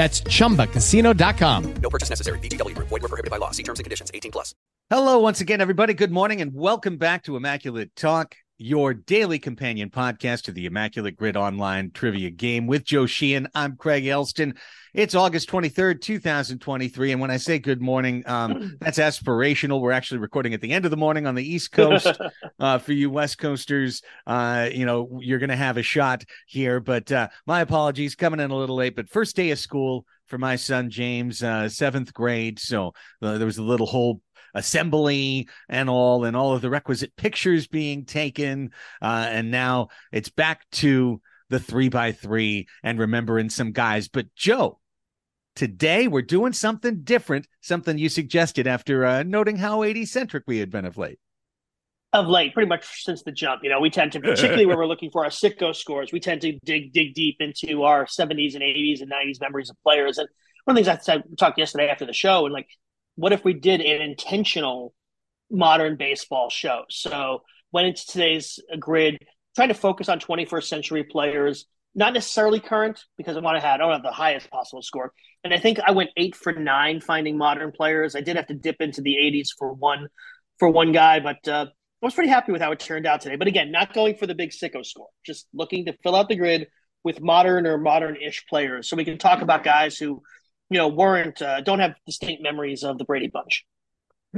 That's chumbacasino.com. No purchase necessary. VGW Group. Void were prohibited by law. See terms and conditions. 18 plus. Hello, once again, everybody. Good morning and welcome back to Immaculate Talk, your daily companion podcast to the Immaculate Grid Online Trivia Game with Joe Sheehan. I'm Craig Elsten. It's August 23rd, 2023. And when I say good morning, um, that's aspirational. We're actually recording at the end of the morning on the East Coast. uh, for you West Coasters, uh, you know, you're going to have a shot here. But uh, my apologies, coming in a little late. But first day of school for my son, James, uh, seventh grade. So uh, there was a little whole assembly and all and all of the requisite pictures being taken uh, and now it's back to the three by three and remembering some guys but joe today we're doing something different something you suggested after uh, noting how 80 centric we had been of late of late, pretty much since the jump. You know, we tend to, particularly when we're looking for our sicko scores, we tend to dig dig deep into our 70s and 80s and 90s memories of players. And one of the things I said, we talked yesterday after the show, and like, what if we did an intentional modern baseball show? So went into today's grid, trying to focus on 21st century players, not necessarily current, because I want to have I don't have the highest possible score. And I think I went eight for nine finding modern players. I did have to dip into the 80s for one for one guy, but uh, I was pretty happy with how it turned out today. But again, not going for the big sicko score, just looking to fill out the grid with modern or modern-ish players, so we can talk about guys who, you know, weren't uh, don't have distinct memories of the Brady Bunch.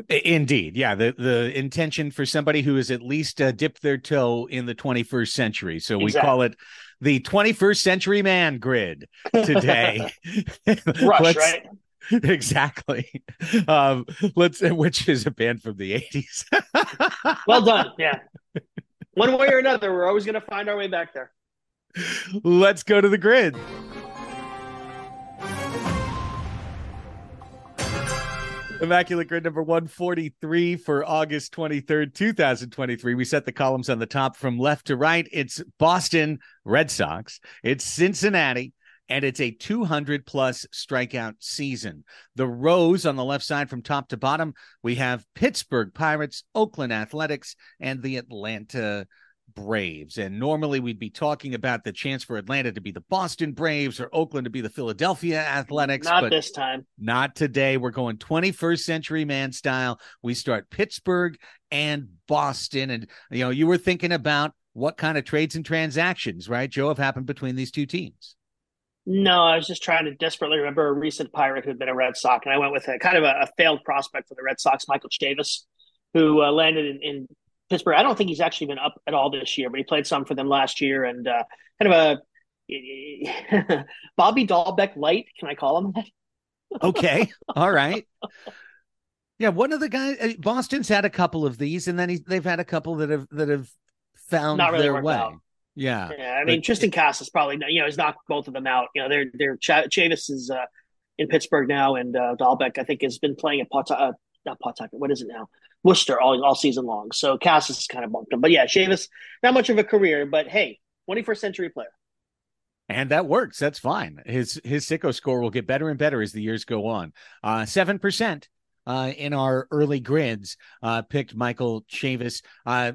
Indeed, yeah. The the intention for somebody who has at least uh, dipped their toe in the 21st century, so we Exactly. call it the 21st century man grid today. Rush, right? Exactly. Um, let's which is a band from the 80s. Well done. Yeah. One way or another, we're always going to find our way back there. Let's go to the grid. Immaculate grid number 143 for August 23rd, 2023. We set the columns on the top from left to right. It's Boston Red Sox, it's Cincinnati, and it's a 200 plus strikeout season. The rows on the left side from top to bottom, we have Pittsburgh Pirates, Oakland Athletics, and the Atlanta Braves. And normally we'd be talking about the chance for Atlanta to be the Boston Braves or Oakland to be the Philadelphia Athletics. Not but this time. not today. We're going 21st century man style. We start Pittsburgh and Boston. And, you know, you were thinking about what kind of trades and transactions, right, Joe, have happened between these two teams. No, I was just trying to desperately remember a recent Pirate who had been a Red Sox, and I went with a kind of a, a failed prospect for the Red Sox, Michael Chavis, who uh, landed in, in Pittsburgh. I don't think he's actually been up at all this year, but he played some for them last year, and uh, kind of a Bobby Dalbec light. Can I call him that? Okay. All right. Yeah, one of the guys uh, Boston's had a couple of these, and then he, they've had a couple that have that have found Not really their way. out. Yeah. Yeah, I mean But- Triston Casas probably you know he's knocked both of them out. You know they're they're Ch- Chavis is uh, in Pittsburgh now, and uh, Dalbec I think has been playing at Pawtucket, uh, not Pawtucket. What is it now? Worcester all all season long. So Casas has kind of bumped him, but yeah, Chavis not much of a career, but hey, 21st century player. And that works. That's fine. His his sicko score will get better and better as the years go on. Uh seven percent uh in our early grids uh picked Michael Chavis. Uh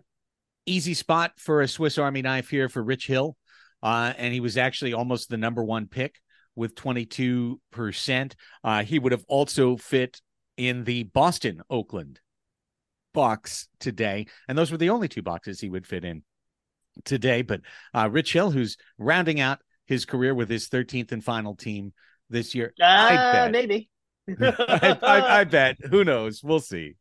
easy spot for a Swiss Army knife here for Rich Hill. Uh and he was actually almost the number one pick with 22%. Uh he would have also fit in the Boston Oakland box today. And those were the only two boxes he would fit in today. But uh, Rich Hill, who's rounding out his career with his 13th and final team this year, I Uh, bet, maybe. I, I, I bet. Who knows? We'll see.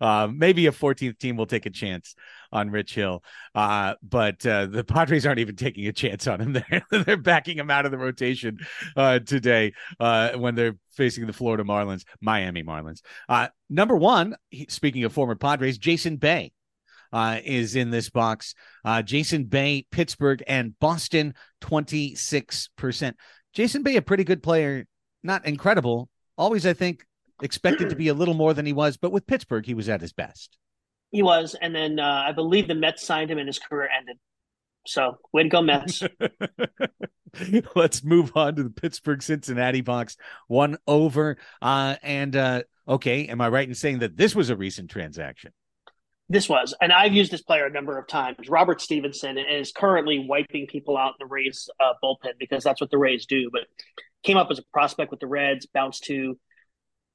Um, maybe a 14th team will take a chance on Rich Hill. Uh, but uh, the Padres aren't even taking a chance on him. They're, they're backing him out of the rotation uh, today uh, when they're facing the Florida Marlins, Miami Marlins. Uh, number one, speaking of former Padres, Jason Bay. Uh, is in this box. Jason Bay, Pittsburgh, and Boston, 26%. Jason Bay, a pretty good player, not incredible. Always, I think, expected to be a little more than he was, but with Pittsburgh, he was at his best. He was, and then uh, I believe the Mets signed him, and his career ended. So, way to go, Mets. Let's move on to the Pittsburgh Cincinnati box. One over. Uh, and uh, okay, am I right in saying that this was a recent transaction? This was, and I've used this player a number of times. Robert Stephenson is currently wiping people out in the Rays uh, bullpen because that's what the Rays do. But came up as a prospect with the Reds, bounced to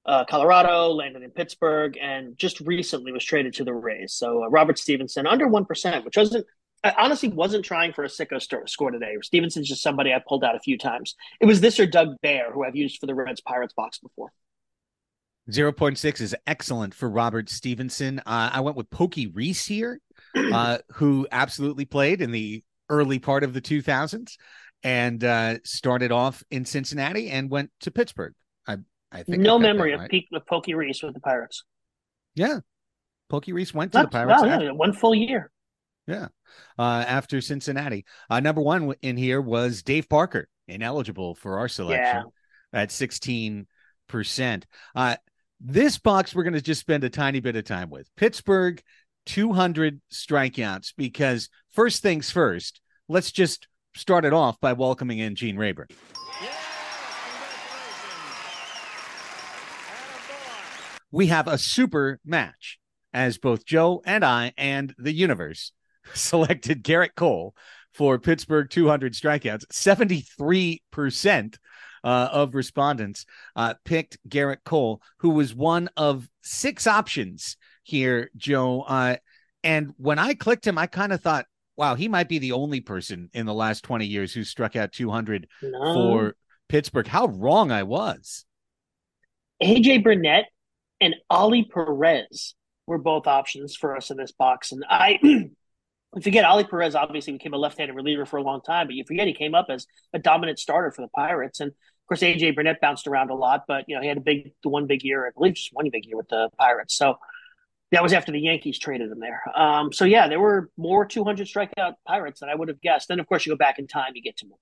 uh, Colorado, landed in Pittsburgh, and just recently was traded to the Rays. So uh, Robert Stephenson under one percent, which wasn't. I honestly wasn't trying for a sicko score today. Stephenson's just somebody I pulled out a few times. It was this or Doug Bair, who I've used for the Reds Pirates box before. 0.6 is excellent for Robert Stephenson. Uh, I went with Pokey Reese here, uh, who absolutely played in the early part of the 2000s and uh, started off in Cincinnati and went to Pittsburgh. I I think no memory that, right? of peak with Pokey Reese with the Pirates. Yeah, Pokey Reese went to Not, the Pirates. Yeah, one full year. Yeah, uh, after Cincinnati. Uh, number one in here was Dave Parker, ineligible for our selection yeah. at sixteen percent. Uh, this box we're going to just spend a tiny bit of time with Pittsburgh. 200 strikeouts because first things first, let's just start it off by welcoming in Gene Rayburn. We have a super match as both Joe and I and the universe selected Gerrit Cole for Pittsburgh 200 strikeouts. 73% uh, of respondents uh, picked Gerrit Cole, who was one of six options here, Joe. Uh, and when I clicked him, I kind of thought, wow, he might be the only person in the last 20 years who struck out 200 no. for Pittsburgh. How wrong I was. AJ Burnett and Ollie Perez were both options for us in this box. And I if you forget Ollie Perez obviously became a left-handed reliever for a long time, but you forget he came up as a dominant starter for the Pirates. And of course, AJ Burnett bounced around a lot, but you know he had a big, the one big year, I believe, just one big year with the Pirates. So that was after the Yankees traded him there. Um, so yeah, there were more 200 strikeout Pirates than I would have guessed. Then of course you go back in time, you get to more.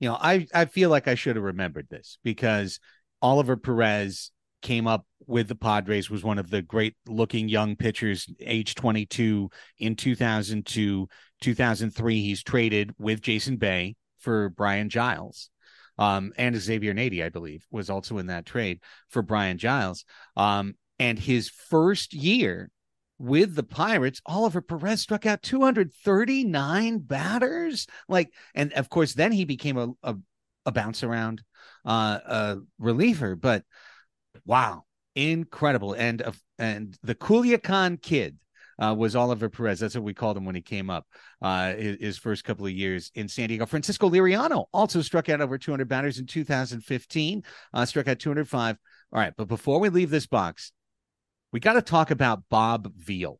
You know, I I feel like I should have remembered this because Oliver Perez came up with the Padres was one of the great looking young pitchers, age 22 in 2002, 2003. He's traded with Jason Bay for Brian Giles. Um, and Xavier Nady, I believe, was also in that trade for Brian Giles. Um, and his first year with the Pirates, Oliver Perez struck out 239 batters. Like, and of course, then he became a, a, a bounce around uh, a reliever. But wow, incredible. And uh, and the Culiacan kid uh, was Oliver Perez. That's what we called him when he came up. Uh, his, his, first couple of years in San Diego. Francisco Liriano also struck out over 200 batters in 2015. Uh, struck out 205. All right, but before we leave this box, we got to talk about Bob Veale.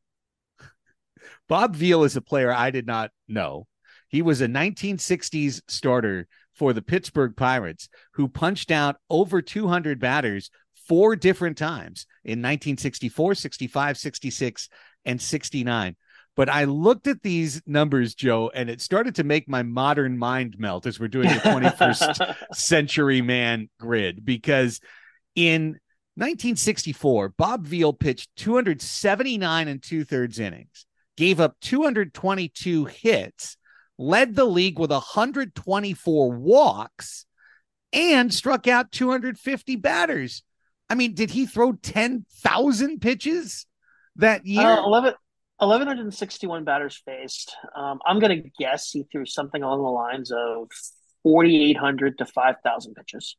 Bob Veale is a player I did not know. He was a 1960s starter for the Pittsburgh Pirates who punched out over 200 batters four different times in 1964, 65, 66, and 69. But I looked at these numbers, Joe, and it started to make my modern mind melt as we're doing the 21st century man grid because in 1964, Bob Veale pitched 279 and two thirds innings, gave up 222 hits, led the league with 124 walks, and struck out 250 batters. I mean, did he throw 10,000 pitches that year? Uh, 11, 1,161 batters faced. Um, I'm going to guess he threw something along the lines of 4,800 to 5,000 pitches,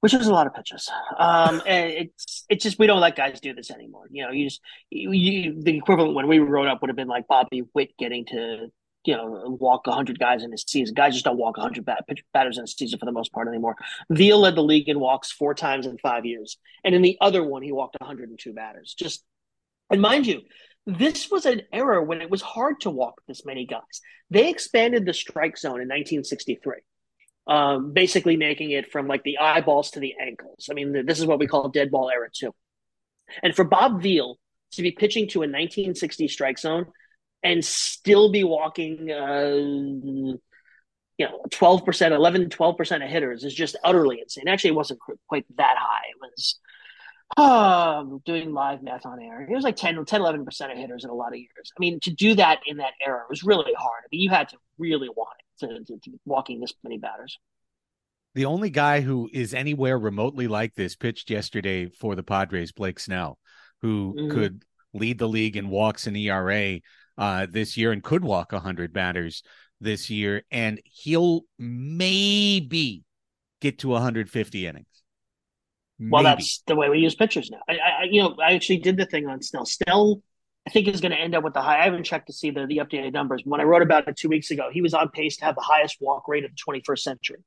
which is a lot of pitches. Um, and it's it's just we don't let guys do this anymore. You know, you just you, you, the equivalent when we wrote up would have been like Bobby Witt getting to you know walk 100 guys in a season. Guys just don't walk 100 bat- batters in a season for the most part anymore. Veale led the league in walks four times in five years, and in the other one he walked 102 batters. Just and mind you, this was an era when it was hard to walk this many guys. They expanded the strike zone in 1963. Um, basically making it from like the eyeballs to the ankles. I mean, this is what we call dead ball era too. And for Bob Veale to be pitching to a 1960 strike zone and still be walking, uh, you know, 12%, 11, 12% of hitters is just utterly insane. Actually, it wasn't quite that high. It was, oh, doing live math on air. It was like 10, 10, 11% of hitters in a lot of years. I mean, to do that in that era was really hard. I mean, you had to really want it to, to, to walking this many batters. The only guy who is anywhere remotely like this pitched yesterday for the Padres, Blake Snell, who mm-hmm. could lead the league in walks and ERA uh, this year and could walk 100 batters this year. And he'll maybe get to 150 innings. Maybe. Well, that's the way we use pitchers now. I, I, you know, I actually did the thing on Snell. Snell, I think is going to end up with the high. I haven't checked to see the the updated numbers. When I wrote about it two weeks ago, he was on pace to have the highest walk rate of the 21st century.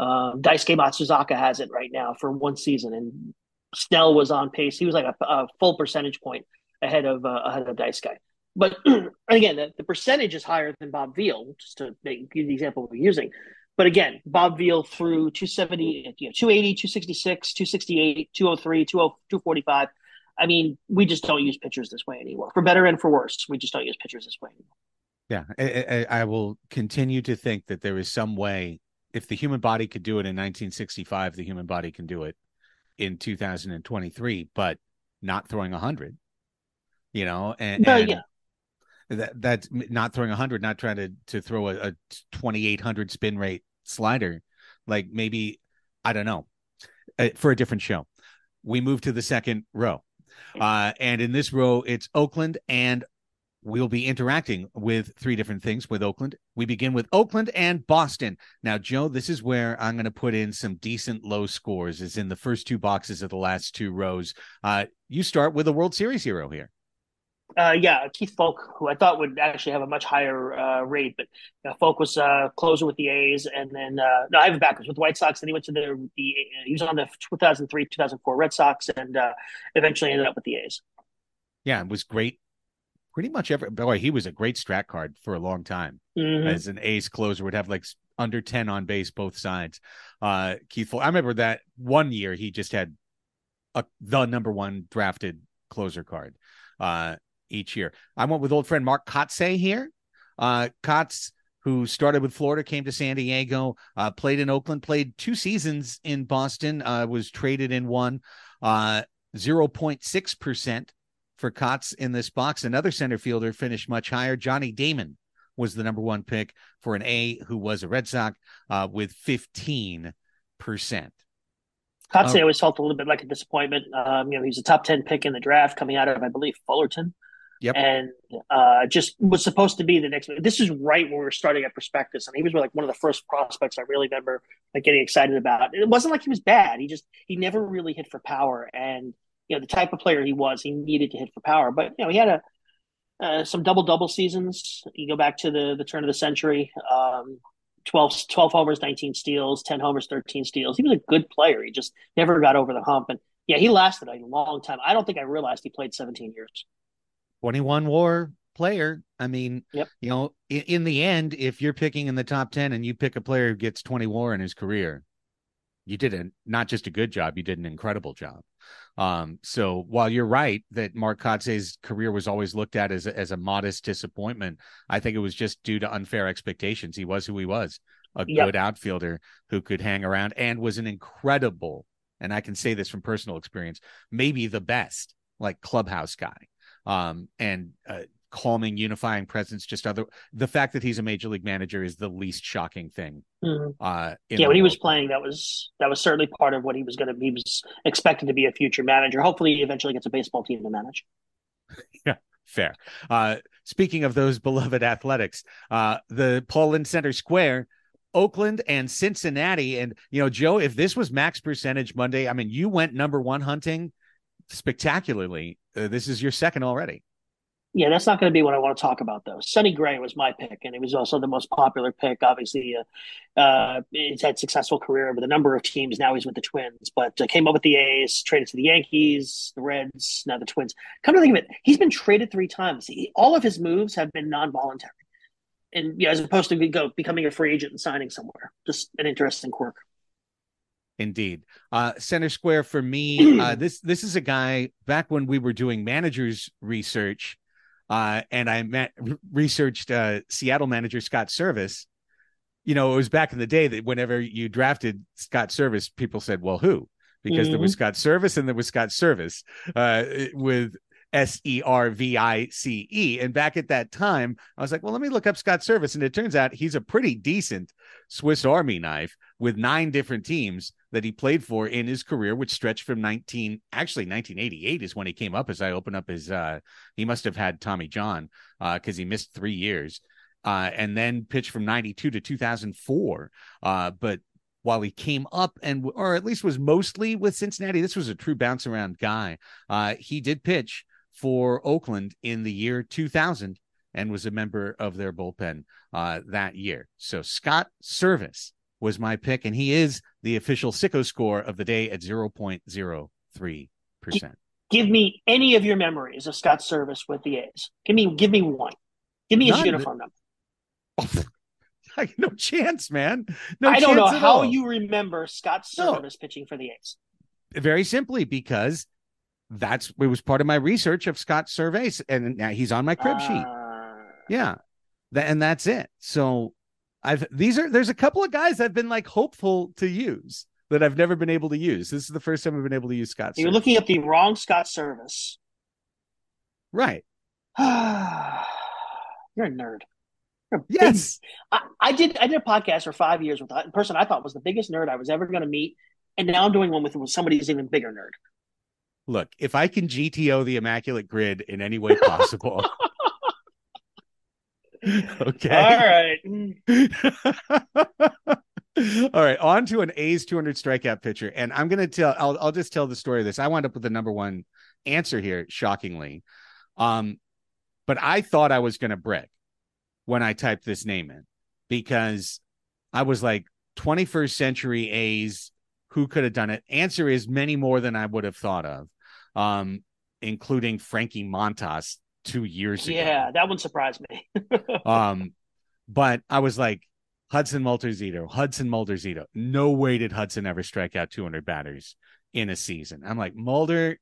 Um, Daisuke Matsuzaka has it right now for one season, and Snell was on pace. He was like a, a full percentage point ahead of uh, ahead of Daisuke. But again, the, the, percentage is higher than Bob Veale, just to make give the example we're using. But again, Bob Veale threw 270, you know, 280, 266, 268, 203, 245. I mean, we just don't use pitchers this way anymore. For better and for worse, we just don't use pitchers this way anymore. Yeah, I, I, I will continue to think that there is some way if the human body could do it in 1965, the human body can do it in 2023, but not throwing 100, you know, and, no, and yeah. That that's not throwing 100, not trying to, to throw a, a 2,800 spin rate slider. Like maybe, I don't know, uh, for a different show. We move to the second row. Uh, and in this row, it's Oakland and we'll be interacting with three different things with Oakland. We begin with Oakland and Boston. Now, Joe, this is where I'm going to put in some decent low scores, is in the first two boxes of the last two rows. Uh, you start with a World Series hero here. Uh, yeah, Keith Foulke, who I thought would actually have a much higher uh, rate, but uh, Foulke was uh, closer with the A's, and then uh, no, I have it backwards with the White Sox. Then he went to the, the he was on the 2003 2004 Red Sox, and uh, eventually ended up with the A's. Yeah, it was great pretty much every boy he was a great strat card for a long time mm-hmm. as an ace closer would have like under 10 on base both sides uh keith i remember that one year he just had a the number one drafted closer card uh each year i went with old friend mark kotsay here uh Kotz, who started with Florida, came to San Diego, uh, played in Oakland, played two seasons in Boston, uh, was traded in one, uh, 0.6% for Kotz in this box. Another center fielder finished much higher. Johnny Damon was the number one pick for an A who was a Red Sox uh, with 15%. Kotze uh, always felt a little bit like a disappointment. Um, you know, he's a top 10 pick in the draft coming out of, I believe, Fullerton. Yep. And uh, just was supposed to be the next. This is right when we were starting at prospectus, and he was like one of the first prospects I really remember like getting excited about. It wasn't like he was bad. He just he never really hit for power, and you know the type of player he was, he needed to hit for power. But you know he had a uh, some double double seasons. You go back to the the turn of the century. Um, 12, 12 homers, 19 steals, 10 homers, 13 steals. He was a good player. He just never got over the hump. And yeah, he lasted a long time. I don't think I realized he played 17 years. 21 war player. I mean, yep. you know, in, in, the end, if you're picking in the top 10 and you pick a player who gets 20 war in his career, you did a, not just a good job, you did an incredible job. Um, so while you're right that Mark Kotsay's career was always looked at as a, as a modest disappointment, I think it was just due to unfair expectations. He was who he was, a yep. good outfielder who could hang around and was an incredible, and I can say this from personal experience, maybe the best like clubhouse guy. Um, and uh, calming, unifying presence. Just other the fact that he's a major league manager is the least shocking thing. Mm-hmm. Uh, yeah, when he was playing, that was that was certainly part of what he was going to. He was expected to be a future manager. Hopefully, he eventually gets a baseball team to manage. yeah, fair. Uh, speaking of those beloved athletics, uh, the Paul Center Square. Oakland and Cincinnati. And, you know, Joe, if this was max percentage Monday, I mean, you went number one hunting spectacularly. Uh, this is your second already. Yeah, that's not going to be what I want to talk about, though. Sonny Gray was my pick, and it was also the most popular pick. Obviously, uh, uh, he's had successful career with a number of teams. Now he's with the Twins, but uh, came up with the A's, traded to the Yankees, the Reds, now the Twins. Come to think of it, he's been traded three times. He, all of his moves have been non-voluntary, and know, as opposed to go becoming a free agent and signing somewhere. Just an interesting quirk. Indeed. Uh, center square for me. Uh, this this is a guy back when we were doing managers research uh, and I met, researched uh, Seattle manager Scott Servais. You know, it was back in the day that whenever you drafted Scott Service, people said, "Well, who?" Because mm-hmm. there was mm-hmm. Scott Servais and there was Scott Service uh, with S E R V I C E. And back at that time, I was like, well, let me look up Scott Service. And it turns out he's a pretty decent Swiss Army knife with nine different teams that he played for in his career, which stretched from 19, actually 1988 is when he came up as I open up his, uh, he must have had Tommy John because uh, he missed three years. Uh, and then pitched from 92 to 2004. Uh, but while he came up and, or at least was mostly with Cincinnati, this was a true bounce around guy. Uh, he did pitch for Oakland in the year 2000 and was a member of their bullpen uh, that year. So Scott Service was my pick, and he is the official sicko score of the day at 0.03%. Give me any of your memories of Scott Service with the A's. Give me give me one. Give me his None. uniform number. no chance, man. No I don't know how all. you remember Scott Service no. pitching for the A's. Very simply because that's it was part of my research of Scott Servais, and now he's on my crib uh... sheet. Yeah, that, and that's it. So I've these are there's a couple of guys I've been like hopeful to use that I've never been able to use. This is the first time I've been able to use Scott. You're looking at the wrong Scott service. right? You're a nerd. You're a yes, big... I, I, did. I did a podcast for five years with a person I thought was the biggest nerd I was ever going to meet, and now I'm doing one with, with somebody who's even bigger nerd look, if I can GTO the Immaculate Grid in any way possible. okay. All right. All right, on to an A's 200 strikeout pitcher, and I'm gonna tell. I'll I'll just tell the story of this. I wound up with the number one answer here, shockingly. Um, but I thought I was gonna brick when I typed this name in because I was like 21st century A's who could have done it? Answer is many more than I would have thought of, um, including Frankie Montas two years ago. Yeah, that one surprised me. um, but I was like, Hudson Mulder Zito, Hudson Mulder Zito. No way did Hudson ever strike out 200 batters in a season. I'm like, Mulder,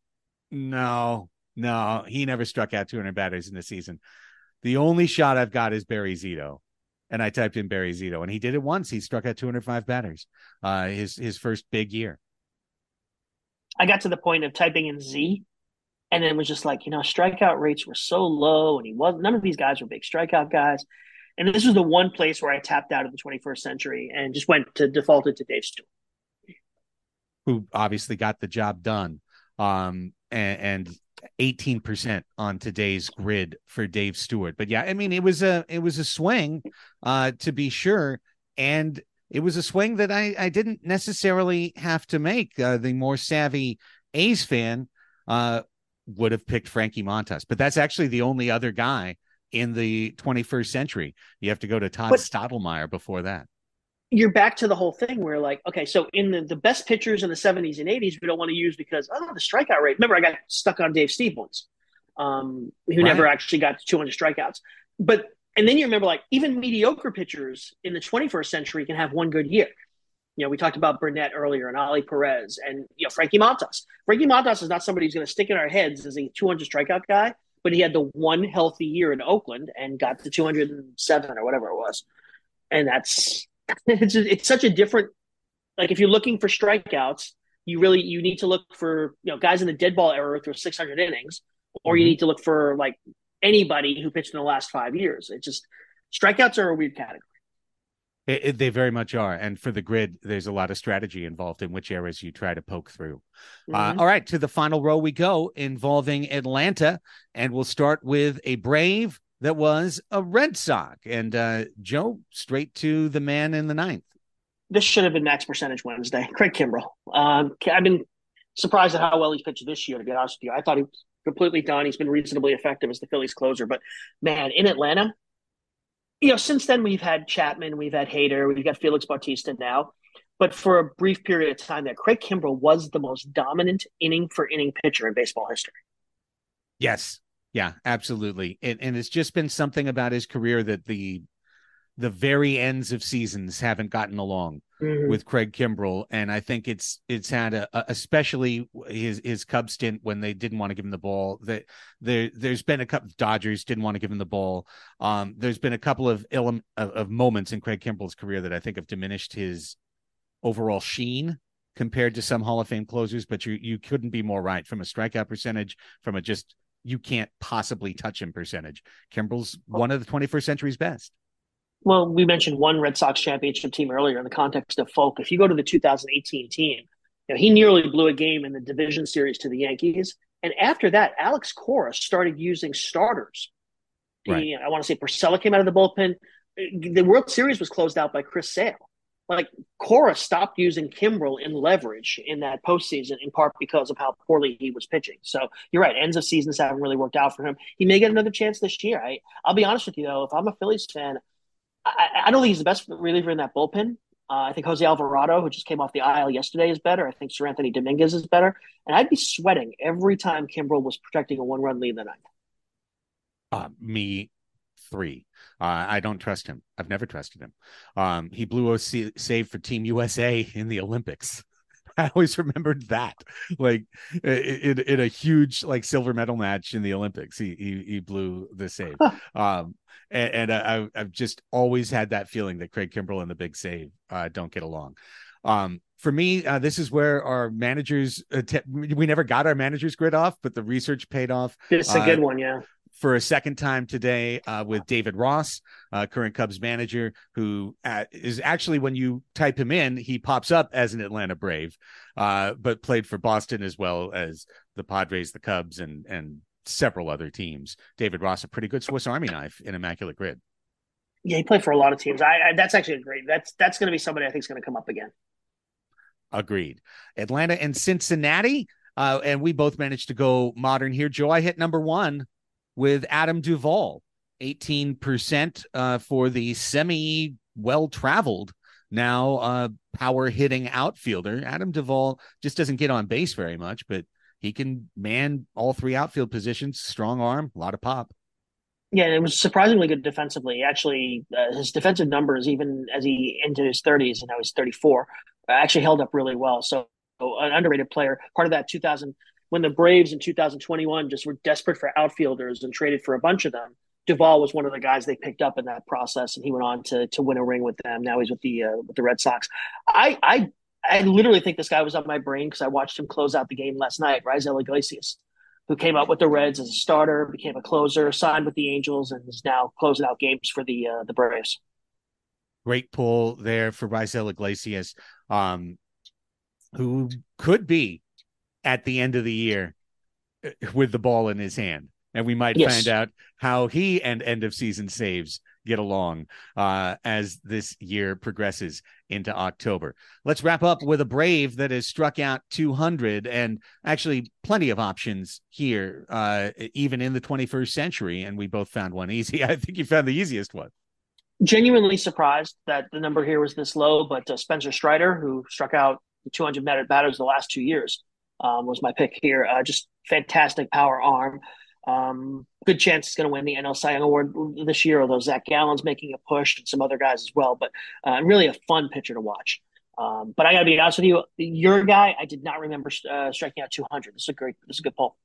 no, no, he never struck out 200 batters in a season. The only shot I've got is Barry Zito and I typed in Barry Zito, and he did it once. He struck out 205 batters, uh, his his first big year. I got to the point of typing in Z, and then was just like, you know, strikeout rates were so low, and he was none of these guys were big strikeout guys. And this was the one place where I tapped out of the 21st century and just went to defaulted to Dave Stewart, who obviously got the job done. Um, and, and 18% on today's grid for Dave Stewart. But yeah, I mean it was a it was a swing uh to be sure and it was a swing that I I didn't necessarily have to make. Uh, the more savvy A's fan uh would have picked Frankie Montas, but that's actually the only other guy in the 21st century. You have to go to Todd but, Stottlemyre before that you're back to the whole thing where like okay so in the, the best pitchers in the 70s and 80s we don't want to use because oh the strikeout rate. Remember i got stuck on dave stevens um, who right. never actually got to 200 strikeouts. But and then you remember like even mediocre pitchers in the 21st century can have one good year. You know we talked about burnett earlier and ollie perez and you know frankie montas. Frankie montas is not somebody who's going to stick in our heads as a 200 strikeout guy but he had the one healthy year in oakland and got to 207 or whatever it was. And that's it's it's such a different like if you're looking for strikeouts, you really you need to look for you know guys in the dead ball era through 600 innings, or mm-hmm. you need to look for like anybody who pitched in the last five years. It just strikeouts are a weird category. It, it, they very much are, and for the grid, there's a lot of strategy involved in which areas you try to poke through. Uh, mm-hmm. Uh, all right, to the final row we go, involving Atlanta, and we'll start with a Brave that was a Red Sox. And uh, Joe, straight to the man in the ninth. This should have been max percentage Wednesday. Craig Kimbrel. Um, I've been surprised at how well he's pitched this year. To be honest with you, I thought he was completely done. He's been reasonably effective as the Phillies closer. But man, in Atlanta, you know, since then we've had Chapman, we've had Hader, we've got Felix Bautista now. But for a brief period of time, that Craig Kimbrel was the most dominant inning for inning pitcher in baseball history. Yes. Yeah, absolutely. And, and it's just been something about his career that the the very ends of seasons haven't gotten along mm-hmm. with Craig Kimbrel, and I think it's it's had a, a, especially his his Cub stint when they didn't want to give him the ball. That there there's been a couple Dodgers didn't want to give him the ball. Um, there's been a couple of ill of, of moments in Craig Kimbrel's career that I think have diminished his overall sheen compared to some Hall of Fame closers, but you you couldn't be more right from a strikeout percentage, from a just you can't possibly touch him percentage. Kimbrel's one of the 21st century's best. Well, we mentioned one Red Sox championship team earlier in the context of Foulke. If you go to the 2018 team, you know, he nearly blew a game in the division series to the Yankees. And after that, Alex Cora started using starters. Right. He, I want to say Porcello came out of the bullpen. The World Series was closed out by Chris Sale like Cora stopped using Kimbrel in leverage in that postseason, in part because of how poorly he was pitching. So you're right, ends of seasons haven't really worked out for him. He may get another chance this year. I, I'll be honest with you though, if I'm a Phillies fan, I, I don't think he's the best reliever in that bullpen. Uh, I think Jose Alvarado, who just came off the aisle yesterday, is better. I think Seranthony Dominguez is better. And I'd be sweating every time Kimbrel was protecting a one run lead in the ninth. Uh, me three. Uh, I don't trust him. I've never trusted him. Um, he blew a save for Team USA in the Olympics. I always remembered that, like in, in a huge like silver medal match in the Olympics, he he, he blew the save. um, and, and I, I've just always had that feeling that Craig Kimbrel and the big save uh, don't get along. Um, for me, uh, this is where our managers, uh, te- we never got our managers grid off, but the research paid off. It's a good uh, one, yeah for a second time today uh, with David Ross, uh, current Cubs manager, who uh, actually, when you type him in, he pops up as an Atlanta Brave, uh, but played for Boston as well as the Padres, the Cubs, and and several other teams. David Ross, a pretty good Swiss Army knife in immaculate grid. Yeah, he played for a lot of teams. I, I that's actually a great. That's that's going to be somebody I think is going to come up again. Agreed. Atlanta and Cincinnati. Uh, and we both managed to go modern here. Joe, I hit number one with Adam Duvall, 18% uh, for the semi well traveled now uh, power hitting outfielder. Adam Duvall just doesn't get on base very much, but he can man all three outfield positions, strong arm, a lot of pop. Yeah, it was surprisingly good defensively. Actually, uh, his defensive numbers, even as he into his 30s and now he's 34, actually held up really well. So, an underrated player. Part of that 2000 when the Braves in 2021 just were desperate for outfielders and traded for a bunch of them, Duvall was one of the guys they picked up in that process, and he went on to to win a ring with them. Now he's with the uh, with the Red Sox. I I I literally think this guy was on my brain because I watched him close out the game last night. Raisel Iglesias, who came up with the Reds as a starter, became a closer, signed with the Angels, and is now closing out games for the uh, the Braves. Great pull there for Raisel Iglesias, um, who could be at the end of the year uh, with the ball in his hand. And we might yes. find out how he and end of season saves get along uh, as this year progresses into October. Let's wrap up with a Brave that has struck out 200 and actually plenty of options here, uh, even in the 21st century. And we both found one easy. I think you found the easiest one. Genuinely surprised that the number here was this low, but uh, Spencer Strider, who struck out 200 batters the last two years, um, was my pick here. Uh, just fantastic power arm. Um, good chance he's going to win the NL Cy Young Award this year, although Zach Gallen's making a push and some other guys as well. But uh, really a fun pitcher to watch. Um, but I got to be honest with you, your guy, I did not remember uh, striking out 200. This is a great, this is a good pull.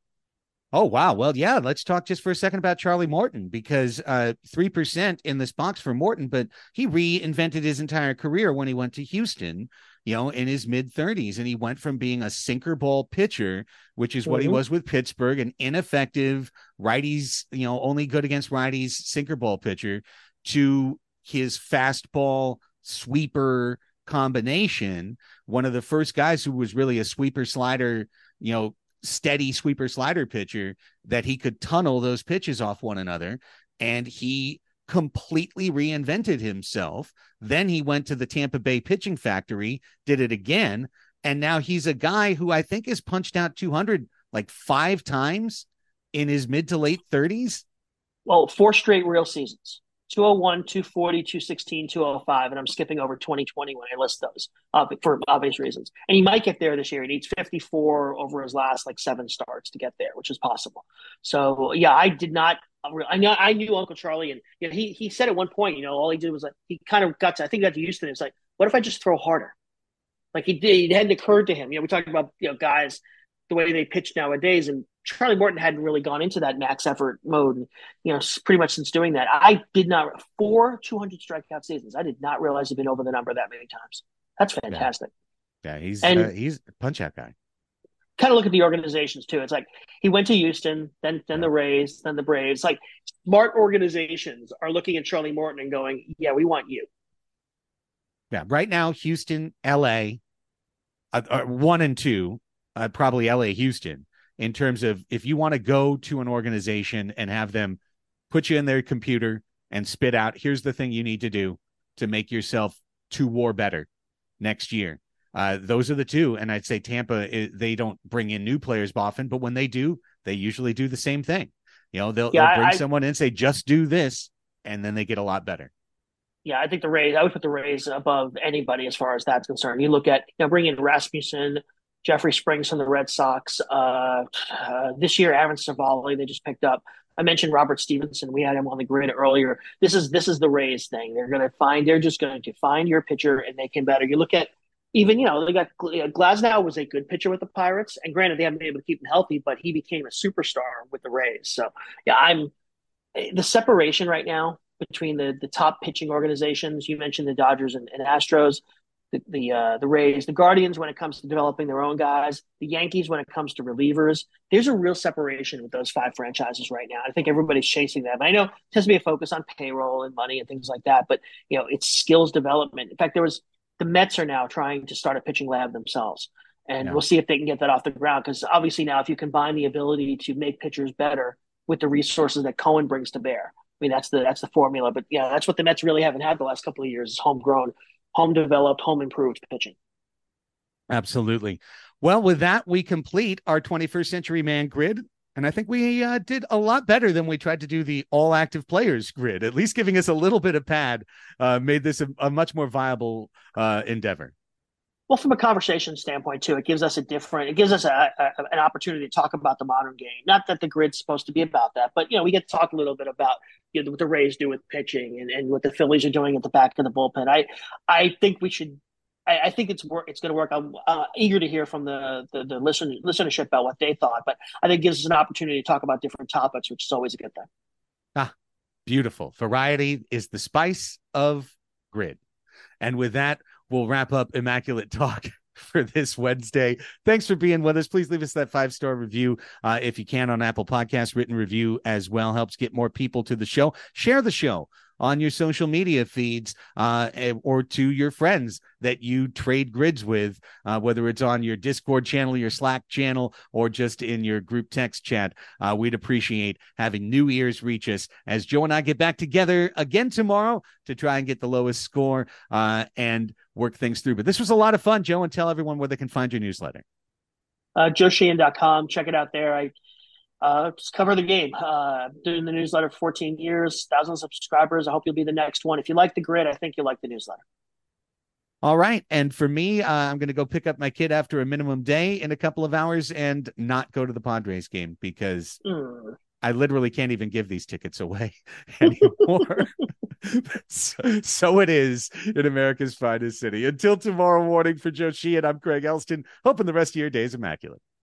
Oh wow! Well, yeah. Let's talk just for a second about Charlie Morton because uh, three percent in this box for Morton, but he reinvented his entire career when he went to Houston, you know, in his mid 30s. And he went from being a sinker ball pitcher, which is what mm-hmm. he was with Pittsburgh, an ineffective righties, you know, only good against righties sinker ball pitcher, to his fastball sweeper combination. One of the first guys who was really a sweeper slider, you know, steady sweeper slider pitcher that he could tunnel those pitches off one another. And he completely reinvented himself. Then he went to the Tampa Bay pitching factory, did it again. And now he's a guy who I think has punched out 200 like five times in his mid to late 30s? Well, four straight real seasons. 201, 240, 216, 205, and I'm skipping over 2020 when I list those uh, for obvious reasons. And he might get there this year. He needs 54 over his last like seven starts to get there, which is possible. So yeah, I did not. I know I knew Uncle Charlie, and you know, he he said at one point, you know, all he did was like he kind of got to. I think he got to Houston. It's like, what if I just throw harder? Like he did. It hadn't occurred to him. You know, we talked about you know guys the way they pitch nowadays, and Charlie Morton hadn't really gone into that max effort mode, you know, pretty much since doing that. I did not four 200 strikeout seasons. I did not realize he'd been over the number that many times. That's fantastic. Yeah, he's And- uh, he's a punch out guy. Kind of look at the organizations too. It's like he went to Houston, then then the Rays, then the Braves. Like smart organizations are looking at Charlie Morton and going, "Yeah, we want you." Yeah, right now Houston, L.A. Uh, uh, one and two, uh, probably L.A. Houston. In terms of if you want to go to an organization and have them put you in their computer and spit out, here's the thing you need to do to make yourself to war better next year. Uh, those are the two, and I'd say Tampa. i they don't bring in new players often, but when they do, they usually do the same thing. You know, they'll, Yeah, they'll bring I- someone in, say, just do this, and then they get a lot better. Yeah, I think the Rays. I would put the Rays above anybody as far as that's concerned. You look at you know bringing in Rasmussen, Jeffrey Springs from the Red Sox. Uh, uh, this year, Aaron Civale they just picked up. I mentioned Robert Stephenson. We had him on the grid earlier. This is this is the Rays thing. They're going to find. They're just going to find your pitcher and make him better. You look at even you know they got Glasnow was a good pitcher with the Pirates, and granted they haven't been able to keep him healthy, but he became a superstar with the Rays. So yeah, I'm the separation right now between the the top pitching organizations. You mentioned the Dodgers and, and Astros, the the, uh, the Rays, the Guardians when it comes to developing their own guys, the Yankees when it comes to relievers. There's a real separation with those five franchises right now. I think everybody's chasing them. I know it has to be a focus on payroll and money and things like that, but you know it's skills development. In fact, there was the Mets are now trying to start a pitching lab themselves. And Yeah. we'll see if they can get that off the ground. Because obviously now, if you combine the ability to make pitchers better with the resources that Cohen brings to bear, I mean that's the that's the formula. But yeah, that's what the Mets really haven't had the last couple of years: is homegrown, home developed, home improved pitching. Absolutely. Well, with that, we complete our 21st Century Man grid. And I think we uh, did a lot better than we tried to do the all active players grid, at least giving us a little bit of pad, uh, made this a, a much more viable uh, endeavor. Well, from a conversation standpoint too, it gives us a different, it gives us a, a, an opportunity to talk about the modern game. Not that the grid's supposed to be about that, but you know, we get to talk a little bit about you know what the Rays do with pitching and, and what the Phillies are doing at the back of the bullpen. I I think we should. I, I think it's work. It's going to work. I'm uh, eager to hear from the the, the listen, listenership about what they thought, but I think it gives us an opportunity to talk about different topics, which is always a good thing. Ah, beautiful. Variety is the spice of grid. And with that, we'll wrap up Immaculate Talk for this Wednesday. Thanks for being with us. Please leave us that five star review uh, if you can on Apple Podcast. Written review as well helps get more people to the show. Share the show on your social media feeds uh, eh, or to your friends that you trade grids with, uh, whether it's on your Discord channel, your Slack channel, or just in your group text chat. Uh, we'd appreciate having new ears reach us as Joe and I get back together again tomorrow to try and get the lowest score uh, and work things through. But this was a lot of fun, Joe, and tell everyone where they can find your newsletter. uh, joesheehan.com. Check it out there. I uh, just cover the game. Uh, doing the newsletter for 14 years, thousands of subscribers. I hope you'll be the next one. If you like the grid, I think you'll like the newsletter. All right. And for me, uh, I'm going to go pick up my kid after a minimum day in a couple of hours and not go to the Padres game because Mm. I literally can't even give these tickets away anymore. so, so it is in America's finest city. Until tomorrow morning for Joe Sheehan, I'm Craig Elsten, hoping the rest of your day is immaculate.